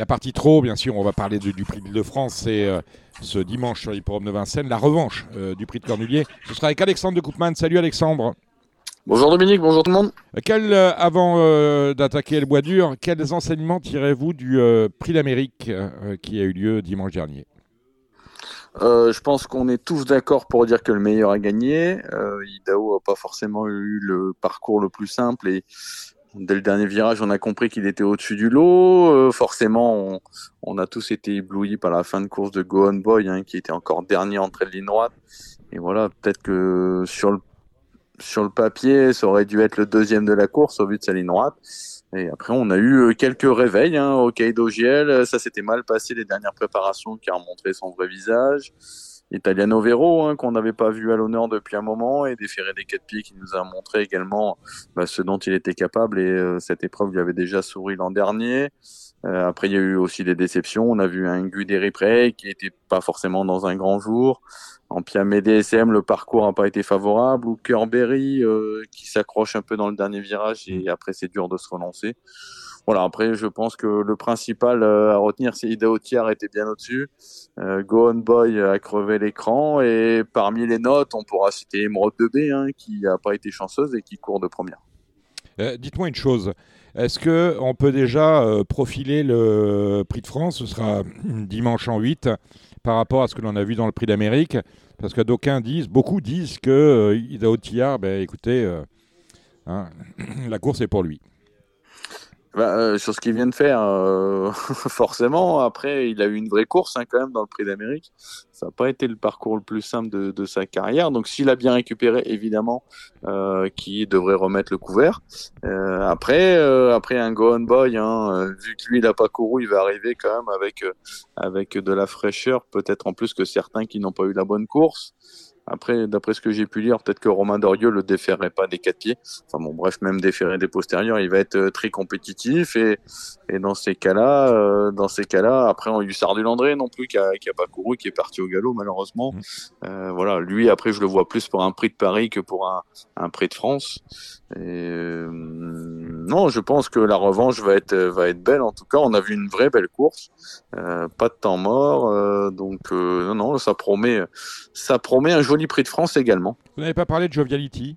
La partie trop, bien sûr, on va parler du prix de France, c'est euh, ce dimanche sur l'hipporome de Vincennes, la revanche euh, du prix de Cornulier. Ce sera avec Alexandre de Coupman. Salut Alexandre. Bonjour Dominique, bonjour tout le monde. Quel, avant d'attaquer le bois dur, quels enseignements tirez-vous du prix d'Amérique qui a eu lieu dimanche dernier? Je pense qu'on est tous d'accord pour dire que le meilleur a gagné. Idao n'a pas forcément eu le parcours le plus simple et Dès le dernier virage, on a compris qu'il était au-dessus du lot. Euh, forcément, on, a tous été éblouis par la fin de course de Go Boy, hein, qui était encore dernier entrée de ligne droite. Et voilà, peut-être que sur le, sur le papier, ça aurait dû être le deuxième de la course au vu de sa ligne droite. Et après, on a eu euh, quelques réveils hein, au Kaido GL. Ça s'était mal passé les dernières préparations qui a montré son vrai visage. Italiano Vero, hein, qu'on n'avait pas vu à l'honneur depuis un moment, et des Ferré des quatre pieds qui nous a montré également bah, ce dont il était capable, et euh, cette épreuve lui avait déjà souri l'an dernier. Euh, après, il y a eu aussi des déceptions. On a vu un Guderi Prey qui n'était pas forcément dans un grand jour. En Piamé DSM, le parcours n'a pas été favorable. Ou Kerberry euh, qui s'accroche un peu dans le dernier virage et après c'est dur de se relancer. Voilà, après, je pense que le principal euh, à retenir, c'est Ida était bien au-dessus. Euh, Go On Boy a crevé l'écran. Et parmi les notes, on pourra citer Emerald 2B, hein, qui n'a pas été chanceuse et qui court de première. Euh, dites-moi une chose. Est-ce qu'on peut déjà profiler le prix de France? Ce sera dimanche en 8 par rapport à ce que l'on a vu dans le prix d'Amérique. Parce que d'aucuns disent, beaucoup disent que Ida ben, écoutez, hein, la course est pour lui. Bah, euh, sur ce qu'il vient de faire, euh, forcément. Après, il a eu une vraie course hein, quand même dans le Prix d'Amérique. Ça n'a pas été le parcours le plus simple de, de sa carrière. Donc, s'il a bien récupéré, évidemment, euh, qui devrait remettre le couvert. Euh, après, euh, après un Go On Boy, hein, vu que lui, il n'a pas couru, il va arriver quand même avec avec de la fraîcheur, peut-être en plus que certains qui n'ont pas eu la bonne course. Après, d'après ce que j'ai pu lire, peut-être que Romain Dorieux le déférerait pas des quatre pieds. Enfin bon, bref, même déférer des postérieurs, il va être euh, très compétitif et, et dans ces cas-là, euh, dans ces cas-là, après on a eu Sardu Landré non plus qui a, qui a pas couru, qui est parti au galop malheureusement. Mmh. Euh, voilà, lui après je le vois plus pour un prix de Paris que pour un, un prix de France. Et, euh, non, je pense que la revanche va être va être belle. En tout cas, on a vu une vraie belle course, euh, pas de temps mort, donc non non, ça promet ça promet un joli prix de France également. Vous n'avez pas parlé de Joviality?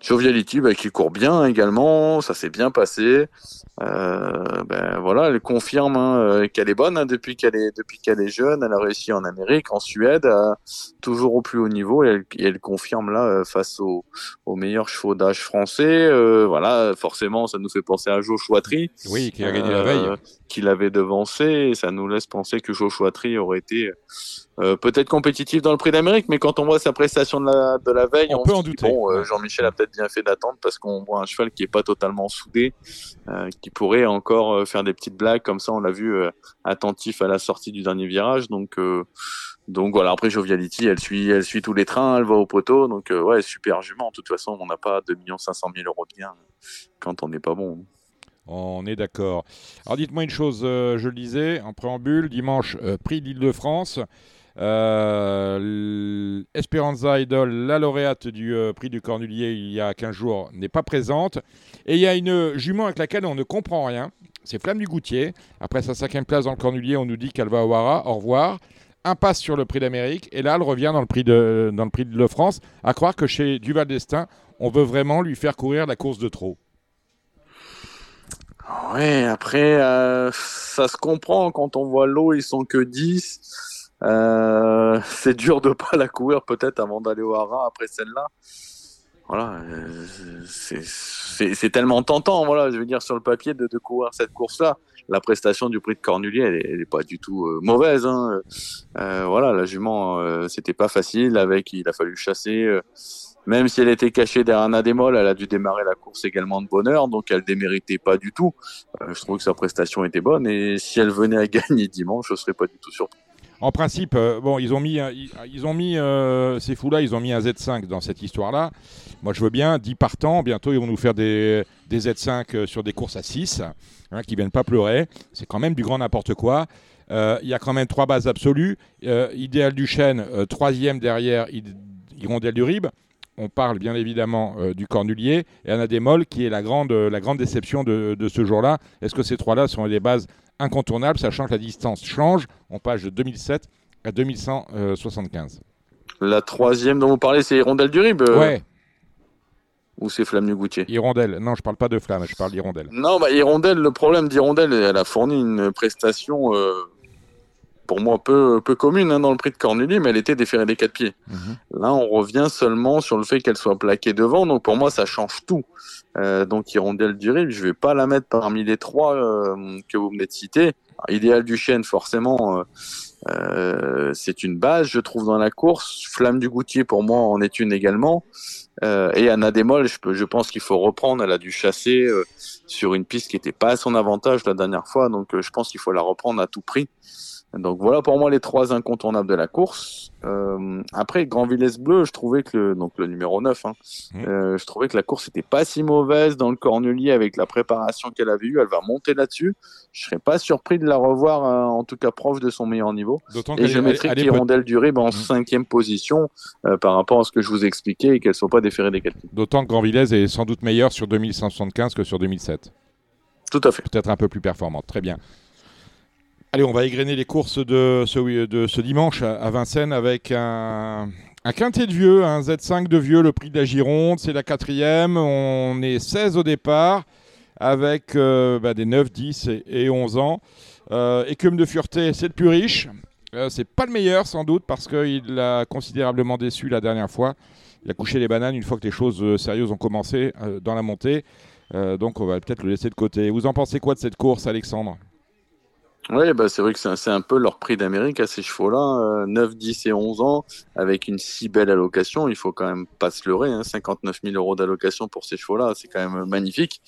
Joviality bah, qui court bien également, ça s'est bien passé. Euh, ben voilà, elle confirme hein, euh, qu'elle est bonne hein, depuis qu'elle est depuis qu'elle est jeune. Elle a réussi en Amérique, en Suède, toujours au plus haut niveau. Et elle, confirme là euh, face aux, aux meilleurs chevaux d'âge français. voilà, forcément, ça nous fait penser à Joe Chouatry. Oui, qui a gagné la veille. Qui l'avait devancé. Et ça nous laisse penser que Joe Chouatry aurait été peut-être compétitif dans le Prix d'Amérique, mais quand on voit sa prestation de la, de la veille, on, peut en douter. Bon, Jean-Michel a peut-être bien fait d'attendre parce qu'on voit un cheval qui est pas totalement soudé, qui pourrait encore euh, faire des petites blagues comme ça. On l'a vu euh, attentif à la sortie du dernier virage. Donc euh, donc voilà, après Joviality, elle suit, elle suit tous les trains, elle va au poteau. Donc ouais, super jument. De toute façon, on n'a pas 2 500 000 euros de gain quand on n'est pas bon. On est d'accord. Alors dites-moi une chose, je le disais en préambule, dimanche, prix d'Île-de-France. Euh, Esperanza Idol, la lauréate du euh, prix du Cornulier il y a 15 jours, n'est pas présente. Et il y a une jument avec laquelle on ne comprend rien. C'est Flamme du Goutier. Après sa cinquième place dans le Cornulier, on nous dit qu'elle va au Wara. Au revoir. Impasse sur le prix d'Amérique. Et là, elle revient dans le prix de, dans le prix de France. À croire que chez Duval d'Estaing, on veut vraiment lui faire courir la course de trop. Ouais, après, euh, ça se comprend quand on voit l'eau, ils sont que 10. Euh, c'est dur de pas la courir peut-être avant d'aller au Hara après celle-là. Voilà, euh, c'est tellement tentant, voilà, je veux dire sur le papier de, de courir cette course-là. La prestation du prix de Cornulier, elle, est, pas du tout euh, mauvaise. Hein. Euh, voilà, la jument, euh, c'était pas facile. Avec, il a fallu chasser. même si elle était cachée derrière un adémol, elle a dû démarrer la course également de bonheur, donc elle déméritait pas du tout. je trouve que sa prestation était bonne et si elle venait à gagner dimanche, je serais pas du tout surpris. En principe, euh, bon, ils ont mis, mis euh, ces fous-là, ils ont mis un Z5 dans cette histoire-là. Moi, je veux bien 10 partants. Bientôt, ils vont nous faire des, des Z5 euh, sur des courses à 6, hein, qui viennent pas pleurer. C'est quand même du grand n'importe quoi. Il y a quand même trois bases absolues. Idéal du chêne, troisième derrière Hirondelle du Rib. On parle bien évidemment du Cornulier et Anna Desmolles, qui est la grande, déception de, de ce jour-là. Est-ce que ces trois-là sont les bases incontournable, sachant que la distance change. On passe de 2007 à 2175. La troisième dont vous parlez, c'est Hirondelle du Rib Ouais. Ou c'est Flamme du Goutier? Hirondelle. Non, je parle pas de Flamme, je parle d'Hirondelle. Non, bah, Hirondelle, le problème d'Hirondelle, elle a fourni une prestation pour moi peu, peu commune hein, dans le prix de Corneli, mais elle était déférée des quatre pieds. Mhm. Là, on revient seulement sur le fait qu'elle soit plaquée devant, donc pour moi, ça change tout. Euh, donc Hirondelle du Rib, je vais pas la mettre parmi les trois euh, que vous venez de citer. Alors, Idéal du Chêne, forcément, euh, euh, c'est une base, je trouve, dans la course. Flamme du Goutier, pour moi, en est une également. Euh, et Anna Démol, je, peux- je pense qu'il faut reprendre. Elle a dû chasser euh, sur une piste qui n'était pas à son avantage la dernière fois, donc je pense qu'il faut la reprendre à tout prix. Donc voilà pour moi les trois incontournables de la course. Euh, après Grand Villesse Bleu, je trouvais que le, donc le numéro 9, hein, euh, je trouvais que la course était pas si mauvaise dans le Cornelier avec la préparation qu'elle avait eue. Elle va monter là-dessus. Je serais pas surpris de la revoir euh, en tout cas proche de son meilleur niveau. Et je qu'elle- mettrais elle est Hirondelle du Rib en Mhm. cinquième position euh, par rapport à ce que je vous expliquais et qu'elle soit pas déférée des calculs. D'autant que Grand Villez est sans doute meilleur sur 2175 que sur 2007. Tout à fait. Peut-être un peu plus performante. Très bien. Allez, on va égrener les courses de ce, dimanche à Vincennes avec un, un quintet de vieux, un Z5 de vieux, le prix de la Gironde. C'est la quatrième. On est 16 au départ avec euh, bah, des 9, 10 et, et 11 ans. Euh, Écume de Fureté, c'est le plus riche. Euh, c'est pas le meilleur sans doute parce qu'il a considérablement déçu la dernière fois. Il a couché les bananes une fois que les choses sérieuses ont commencé dans la montée. Donc on va peut-être le laisser de côté. Vous en pensez quoi de cette course, Alexandre? Oui, bah, c'est vrai que c'est un, peu leur prix d'Amérique à ces chevaux-là. euh, 9, 10 et 11 ans, avec une si belle allocation, il faut quand même pas se leurrer. Hein, 59 000 euros d'allocation pour ces chevaux-là, c'est quand même magnifique.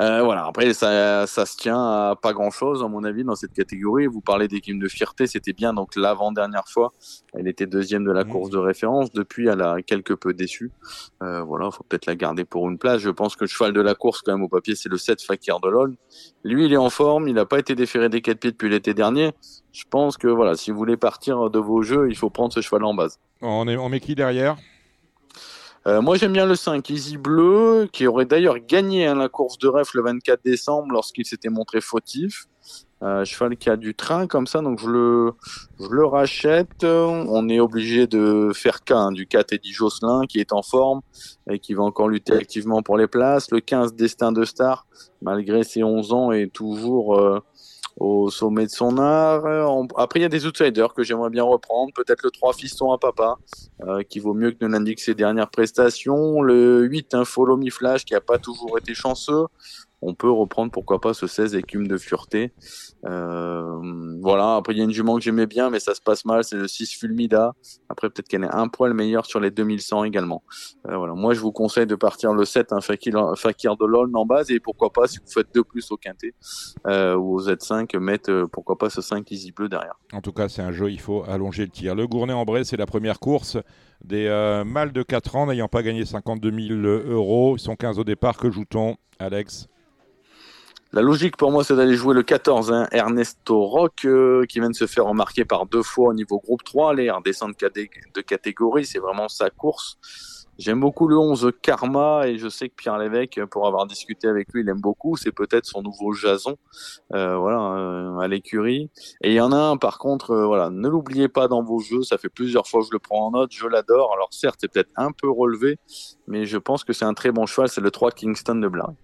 Euh, voilà, après, ça, ça se tient à pas grand-chose, à mon avis, dans cette catégorie. Vous parlez d'équipe de fierté, c'était bien. Donc, l'avant-dernière fois, elle était deuxième de la Mhm. course de référence. Depuis, elle a quelque peu déçu. Euh, voilà, faut peut-être la garder pour une place. Je pense que le cheval de la course, quand même, au papier, c'est le 7 Fakir de l'Olne. Lui, il est en forme. Il n'a pas été déféré des quatre pieds depuis l'été dernier. Je pense que, voilà, si vous voulez partir de vos jeux, il faut prendre ce cheval en base. on, est, on met qui derrière? Euh, moi, j'aime bien le 5, Easy Bleu, qui aurait d'ailleurs gagné hein, la course de ref le 24 décembre lorsqu'il s'était montré fautif. Euh, cheval qui a du train comme ça, donc je le, rachète. On est obligé de faire cas hein, du 4 Eddie Josselin qui est en forme et qui va encore lutter activement pour les places. Le 15 Destin de Star, malgré ses 11 ans, est toujours euh, au sommet de son art. Après, il y a des outsiders que j'aimerais bien reprendre. Peut-être le 3 Fiston à Papa, euh, qui vaut mieux que ne l'indique ses dernières prestations. Le 8 un Follow qui a pas toujours été chanceux. On peut reprendre pourquoi pas ce 16 écume de fureté. Euh, voilà, après il y a une jument que j'aimais bien, mais ça se passe mal, c'est le 6 Fulmida. Après peut-être qu'elle est un poil meilleure sur les 2100 également. Euh, voilà, moi je vous conseille de partir le 7, un Fakir, de LOL en base, et pourquoi pas si vous faites 2 plus au quintet euh, ou au Z5, mettre pourquoi pas ce 5 Easy Bleu derrière. En tout cas, c'est un jeu, il faut allonger le tir. Le Gournay-en-Bray, c'est la première course des mâles de 4 ans n'ayant pas gagné 52 000 euros. Ils sont 15 au départ. Que joue-t-on, Alex? La logique pour moi, c'est d'aller jouer le 14, hein, Ernesto Rock, euh, qui vient de se faire remarquer par deux fois au niveau groupe 3. Aller redescendre de catégorie, c'est vraiment sa course. J'aime beaucoup le 11 Karma et je sais que Pierre Lévesque, pour avoir discuté avec lui, il aime beaucoup. C'est peut-être son nouveau Jason, euh, voilà, euh, à l'écurie. Et il y en a un, par contre, euh, voilà, ne l'oubliez pas dans vos jeux. Ça fait plusieurs fois que je le prends en note. Je l'adore. Alors certes, c'est peut-être un peu relevé, mais je pense que c'est un très bon cheval. C'est le 3 Kingston de Blary.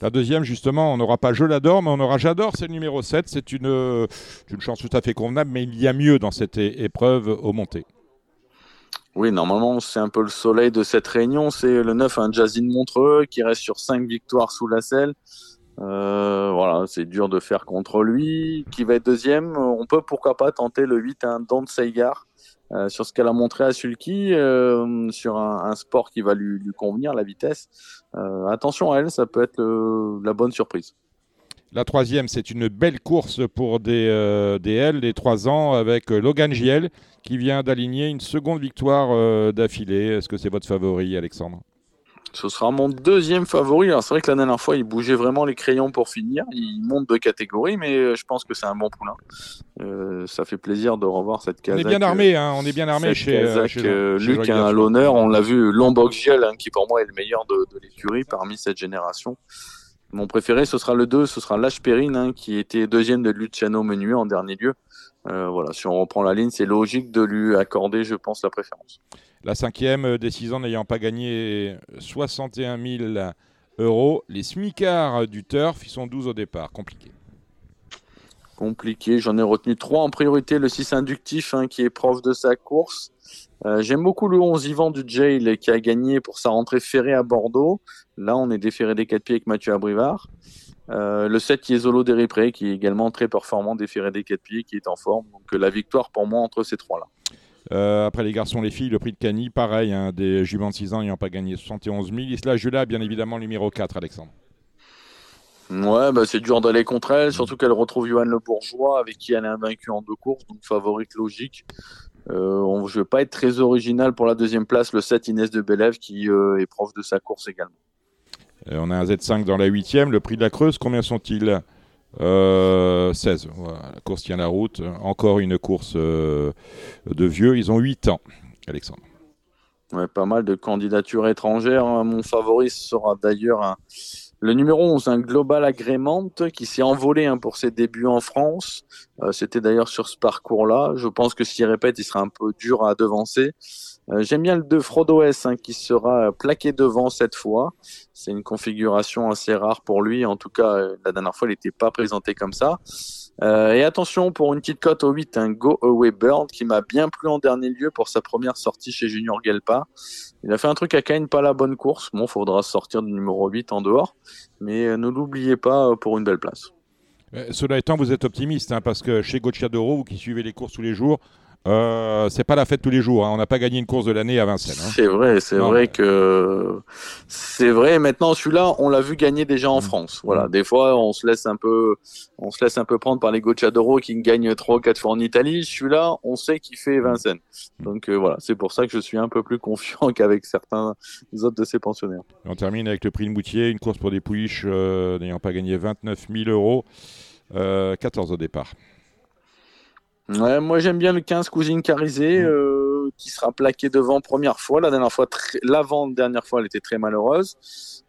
La deuxième, justement, on n'aura pas Je l'adore, mais on aura J'adore, c'est le numéro 7. C'est une, euh, une chance tout à fait convenable, mais il y a mieux dans cette épreuve au monté. Oui, normalement, c'est un peu le soleil de cette réunion. C'est le 9, un Jazine Montreux qui reste sur 5 victoires sous la selle. Euh, voilà, c'est dur de faire contre lui. Qui va être deuxième? On peut pourquoi pas tenter le 8, un Dante Seigar. euh, sur ce qu'elle a montré à Sulky, euh, sur un, sport qui va lui, convenir, la vitesse. Attention à elle, ça peut être la bonne surprise. La troisième, c'est une belle course pour des, euh, des L, des 3 ans, avec Logan Giel, qui vient d'aligner une seconde victoire d'affilée. Est-ce que c'est votre favori, Alexandre? Ce sera mon deuxième favori. Alors c'est vrai que la dernière fois, il bougeait vraiment les crayons pour finir. Il monte de catégorie, mais euh, je pense que c'est un bon poulain. Euh, ça fait plaisir de revoir cette On casaque. est bien armé, hein, on est bien armé chez, euh, euh, Luc Jean-Yves hein, l'honneur. On l'a vu, Lombok Giel, hein, qui pour moi est le meilleur de, de l'écurie parmi cette génération. Mon préféré, ce sera le 2, ce sera Lash Perrine, hein, qui était deuxième de Luciano Menuet en dernier lieu. Euh, voilà, si on reprend la ligne, c'est logique de lui accorder, je pense, la préférence. La cinquième, euh, décision n'ayant pas gagné 61 000 euros. Les smicards du turf, ils sont 12 au départ. Compliqué. Compliqué. J'en ai retenu trois en priorité. Le 6 inductif, hein, qui est prof de sa course. Euh, j'aime beaucoup le 11 Yvan du Jail qui a gagné pour sa rentrée ferrée à Bordeaux. Là, on est déféré des 4 pieds avec Mathieu Abrivard. Euh, le 7 qui est Zolo Deripré, qui est également très performant, déféré des 4 pieds, qui est en forme. Donc la victoire pour moi entre ces trois-là. Euh, après les garçons, les filles, le prix de Cani, pareil, hein, des juments de 6 ans n'ayant pas gagné 71 000. Isla Jula, bien évidemment, numéro 4, Alexandre. Ouais, bah c'est dur d'aller contre elle, surtout qu'elle retrouve Johan Le Bourgeois, avec qui elle est invaincue en deux courses, donc favorite logique. Euh, je ne vais pas être très original pour la deuxième place, le 7 Inès de Bélève, qui euh, est prof de sa course également. Euh, on a un Z5 dans la huitième, le prix de la Creuse, combien sont-ils 16. la course tient la route. Encore une course de vieux. Ils ont 8 ans, Alexandre. Ouais, pas mal de candidatures étrangères. Mon favori sera d'ailleurs le numéro 11, un Global Agreement qui s'est envolé hein, pour ses débuts en France. Euh, c'était d'ailleurs sur ce parcours-là. Je pense que s'il répète, il sera un peu dur à devancer. Euh, j'aime bien le 2 Frodo S hein, qui sera plaqué devant cette fois. C'est une configuration assez rare pour lui. En tout cas, euh, la dernière fois, il n'était pas présenté comme ça. Euh, et attention pour une petite cote au 8, un Go Away Bird qui m'a bien plu en dernier lieu pour sa première sortie chez Junior Gelpa. Il a fait un truc à Kane, pas la bonne course. Bon, faudra sortir du numéro 8 en dehors, mais euh, ne l'oubliez pas euh, pour une belle place. cela étant, vous êtes optimiste, hein, parce que chez Gocciadoro, vous qui suivez les courses tous les jours, euh, c'est pas la fête tous les jours. Hein. On n'a pas gagné une course de l'année à Vincennes. Hein. C'est vrai, c'est vrai que c'est vrai. Maintenant, celui-là, on l'a vu gagner déjà en mmh. France. Voilà. Mmh. Des fois, on se laisse un peu, on se laisse un peu prendre par les Gocciadoro qui gagnent trois ou quatre fois en Italie. Celui-là, on sait qu'il fait Vincennes. Mmh. Donc euh, voilà, c'est pour ça que je suis un peu plus confiant qu'avec certains autres de ces pensionnaires. On termine avec le prix de Moutier, une course pour des pouliches euh, n'ayant pas gagné 29 000 euros, 14 au départ. Ouais, moi j'aime bien le 15 Cousine Carisé mm. euh, qui sera plaqué devant première fois. La dernière fois, l'avant dernière fois, elle était très malheureuse.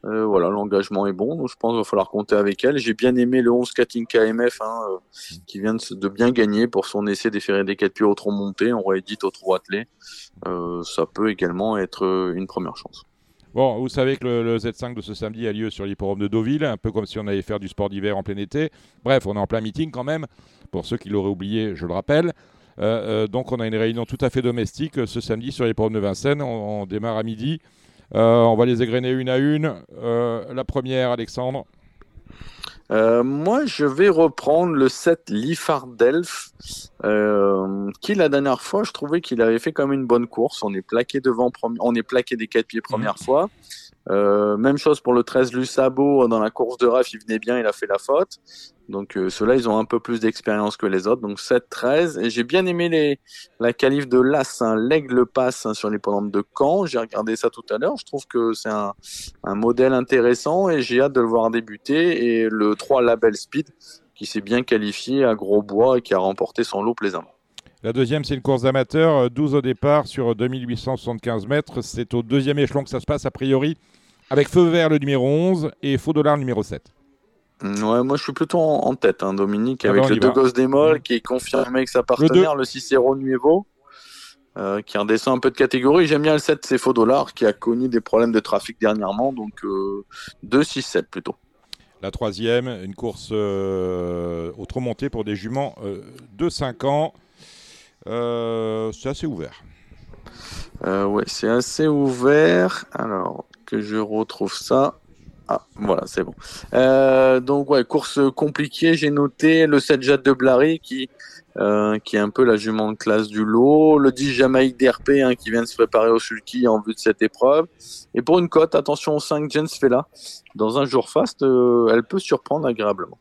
Euh, voilà, l'engagement est bon, donc je pense qu'il va falloir compter avec elle. J'ai bien aimé le 11 Katin KMF hein, euh, qui vient de, bien gagner pour son essai d'efférer des 4 pieds au tronc monté. On réédite au trot attelé. ça peut également être une première chance. Bon, vous savez que le, Z5 de ce samedi a lieu sur l'hipporome de Deauville, un peu comme si on allait faire du sport d'hiver en plein été. Bref, on est en plein meeting quand même, pour ceux qui l'auraient oublié, je le rappelle. Euh, euh, donc on a une réunion tout à fait domestique euh, ce samedi sur l'hipporome de Vincennes. On, démarre à midi. on va les égrener une à une. la première, Alexandre. Euh, moi, je vais reprendre le set Lifardelf, euh, qui la dernière fois, je trouvais qu'il avait fait comme une bonne course. On est plaqué devant, on est plaqué des quatre pieds première mmh. fois. Euh, même chose pour le 13 Lusabo dans la course de RAF, il venait bien, il a fait la faute. Donc euh, ceux-là, ils ont un peu plus d'expérience que les autres. Donc 7-13. Et j'ai bien aimé les, la qualif de Las, hein, l'aigle passe hein, sur les pendants de Caen. J'ai regardé ça tout à l'heure. Je trouve que c'est un, modèle intéressant et j'ai hâte de le voir débuter. Et le 3 Label Speed qui s'est bien qualifié à Grosbois et qui a remporté son lot plaisamment. La deuxième, c'est une course d'amateur, 12 au départ sur 2875 mètres. C'est au deuxième échelon que ça se passe, a priori, avec Feu Vert le numéro 11 et Faux Dollar le numéro 7. Ouais, moi je suis plutôt en, tête, hein, Dominique, ah avec le deux gosses des molles qui est confirmé avec sa partenaire, le, le Cicero Nuevo, euh, qui redescend un peu de catégorie. J'aime bien le 7, c'est Faux Dollar, qui a connu des problèmes de trafic dernièrement, donc euh, 2-6-7 plutôt. La troisième, une course euh, au trop monté pour des juments euh, de 5 ans. c'est assez ouvert. ouais, c'est assez ouvert. Alors, que je retrouve ça. Ah, voilà, c'est bon. Euh, donc, ouais, course compliquée. J'ai noté le 7 Jade de Blary qui, euh, qui est un peu la jument de classe du lot. Le 10 Jamaïque DRP hein, qui vient de se préparer au sulky en vue de cette épreuve. Et pour une cote, attention au 5 Jens Fela. Dans un jour fast, euh, elle peut surprendre agréablement.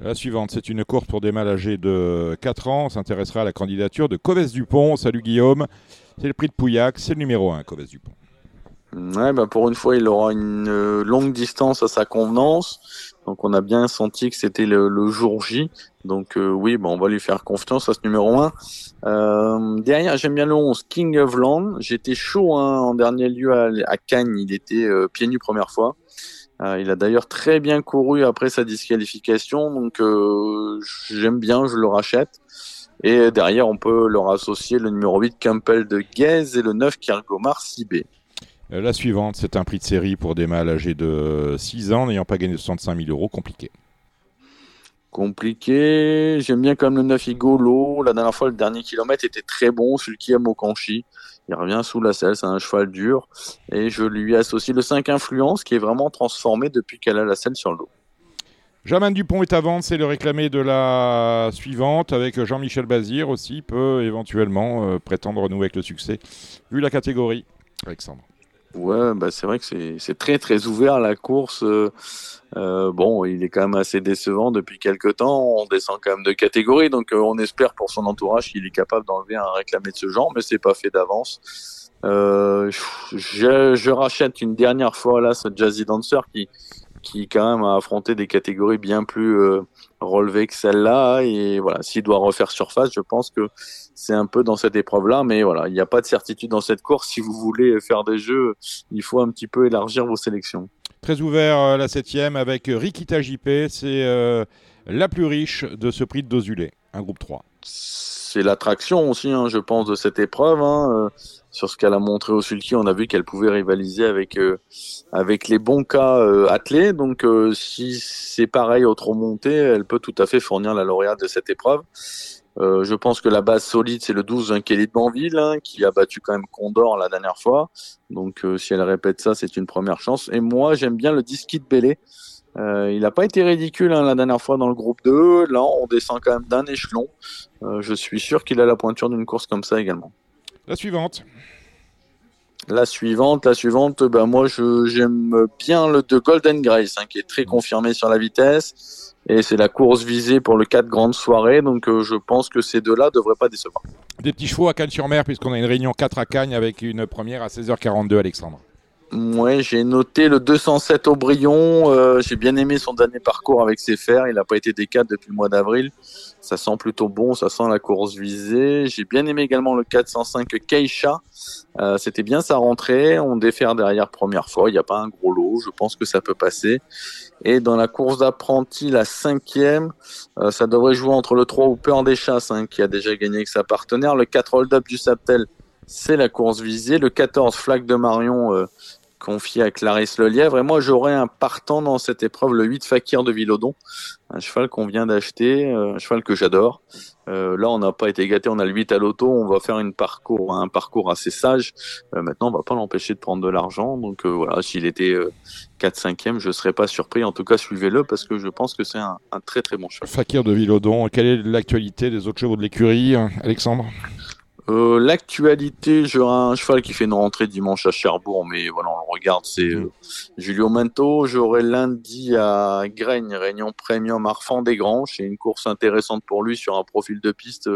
La suivante, c'est une course pour des mâles âgés de 4 ans. On s'intéressera à la candidature de Coves Dupont. Salut Guillaume. C'est le prix de Pouillac. C'est le numéro 1, Coves Dupont. Ouais, bah pour une fois, il aura une euh, longue distance à sa convenance. Donc on a bien senti que c'était le, jour J. Donc euh, oui, bah on va lui faire confiance à ce numéro 1. Euh, derrière, j'aime bien le 11, King of Land. J'étais chaud hein, en dernier lieu à, à, Cannes. Il était pieds nus première fois. Euh, il a d'ailleurs très bien couru après sa disqualification, donc euh, j'aime bien, je le rachète. Et derrière, on peut leur associer le numéro 8 Campbell de Guez et le 9 Kiergomar Sibé. La suivante, c'est un prix de série pour des mâles âgés de 6 ans n'ayant pas gagné 65 000 euros, compliqué. Compliqué. J'aime bien quand même le 9 Igolo. La dernière fois, le dernier kilomètre était très bon, celui qui aime au Kanchi. Il revient sous la selle, c'est un cheval dur. Et je lui associe le 5 Influence qui est vraiment transformé depuis qu'elle a la selle sur le dos. Dupont est à vendre, c'est le réclamé de la suivante, avec Jean-Michel Bazir aussi, peut éventuellement euh, prétendre renouer avec le succès, vu la catégorie. Alexandre. Ouais, bah c'est vrai que c'est très très ouvert la course. Euh, euh, bon, il est quand même assez décevant depuis quelques temps. On descend quand même de catégorie, donc euh, on espère pour son entourage qu'il est capable d'enlever un réclamé de ce genre, mais c'est pas fait d'avance. Euh, je, je, rachète une dernière fois là ce Jazzy Dancer qui qui quand même a affronté des catégories bien plus euh, relevées que celle-là. Et voilà, s'il doit refaire surface, je pense que c'est un peu dans cette épreuve-là. Mais voilà, il n'y a pas de certitude dans cette course. Si vous voulez faire des jeux, il faut un petit peu élargir vos sélections. Très ouvert euh, la septième avec Rikita JP. C'est euh, la plus riche de ce prix de Dozulé, un groupe 3 c'est l'attraction aussi, hein, je pense, de cette épreuve. Hein, euh, sur ce qu'elle a montré au sulky, on a vu qu'elle pouvait rivaliser avec euh, les bons cas euh, attelés. Donc, si c'est pareil au trop monté, elle peut tout à fait fournir la lauréate de cette épreuve. je pense que la base solide, c'est le 12 Kelly de Banville, hein, qui a battu quand même Condor la dernière fois. Donc, si elle répète ça, c'est une première chance. Et moi, j'aime bien le disque de Bélé. Euh, il n'a pas été ridicule hein, la dernière fois dans le groupe 2. Là, on descend quand même d'un échelon. Euh, je suis sûr qu'il a la pointure d'une course comme ça également. La suivante. La suivante, la suivante, ben moi j'aime bien le de Golden Grace, hein, qui est très confirmé sur la vitesse. Et c'est la course visée pour le 4 grandes soirées, donc euh, je pense que ces deux-là ne devraient pas décevoir. Des petits chevaux à Cannes-sur-Mer, puisqu'on a une réunion 4 à Cagnes avec une première à 16h42, Alexandre. Ouais, j'ai noté le 207 Aubryon. Euh, j'ai bien aimé son dernier parcours avec ses fers. Il n'a pas été décadé depuis le mois d'avril. Ça sent plutôt bon, ça sent la course visée. J'ai bien aimé également le 405 Keisha. Euh, C'était bien sa rentrée. On défère derrière première fois. Il n'y a pas un gros lot. Je pense que ça peut passer. Et dans la course d'apprenti, la cinquième, euh, ça devrait jouer entre le 3 ou Peur des Chasses, hein, qui a déjà gagné avec sa partenaire. Le 4 Hold Up du Saptel, c'est la course visée. Le 14 Flaque de Marion, confié à Clarisse Lelièvre. Et moi, j'aurais un partant dans cette épreuve, le 8 Fakir de Villodon, un cheval qu'on vient d'acheter, euh, un cheval que j'adore. Euh, là, on n'a pas été gâté, on a le 8 à l'auto, on va faire une parcours, un parcours assez sage. Euh, maintenant, on va pas l'empêcher de prendre de l'argent. Donc voilà, s'il était 4-5e, je serais pas surpris. En tout cas, suivez-le parce que je pense que c'est un, un, très très bon cheval. Fakir de Villodon, quelle est l'actualité des autres chevaux de l'écurie, Alexandre? Euh, L'actualité, j'aurai un cheval qui fait une rentrée dimanche à Cherbourg, mais voilà, on le regarde, c'est euh, Julio Manto. J'aurai lundi à Graigne, Réunion Premium Arfand des Grands. C'est une course intéressante pour lui sur un profil de piste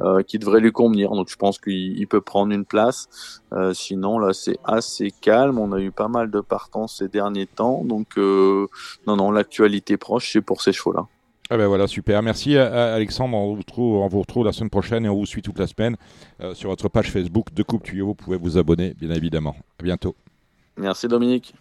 euh, qui devrait lui convenir. Donc je pense qu'il peut prendre une place. Euh, sinon, là, c'est assez calme. On a eu pas mal de partants ces derniers temps. Donc non, non, l'actualité proche, c'est pour ces chevaux-là. Ah ben voilà, super. Merci Alexandre. On vous, retrouve, on vous retrouve la semaine prochaine et on vous suit toute la semaine euh, sur votre page Facebook de Coupe Tuyau. Vous pouvez vous abonner, bien évidemment. À bientôt. Merci Dominique.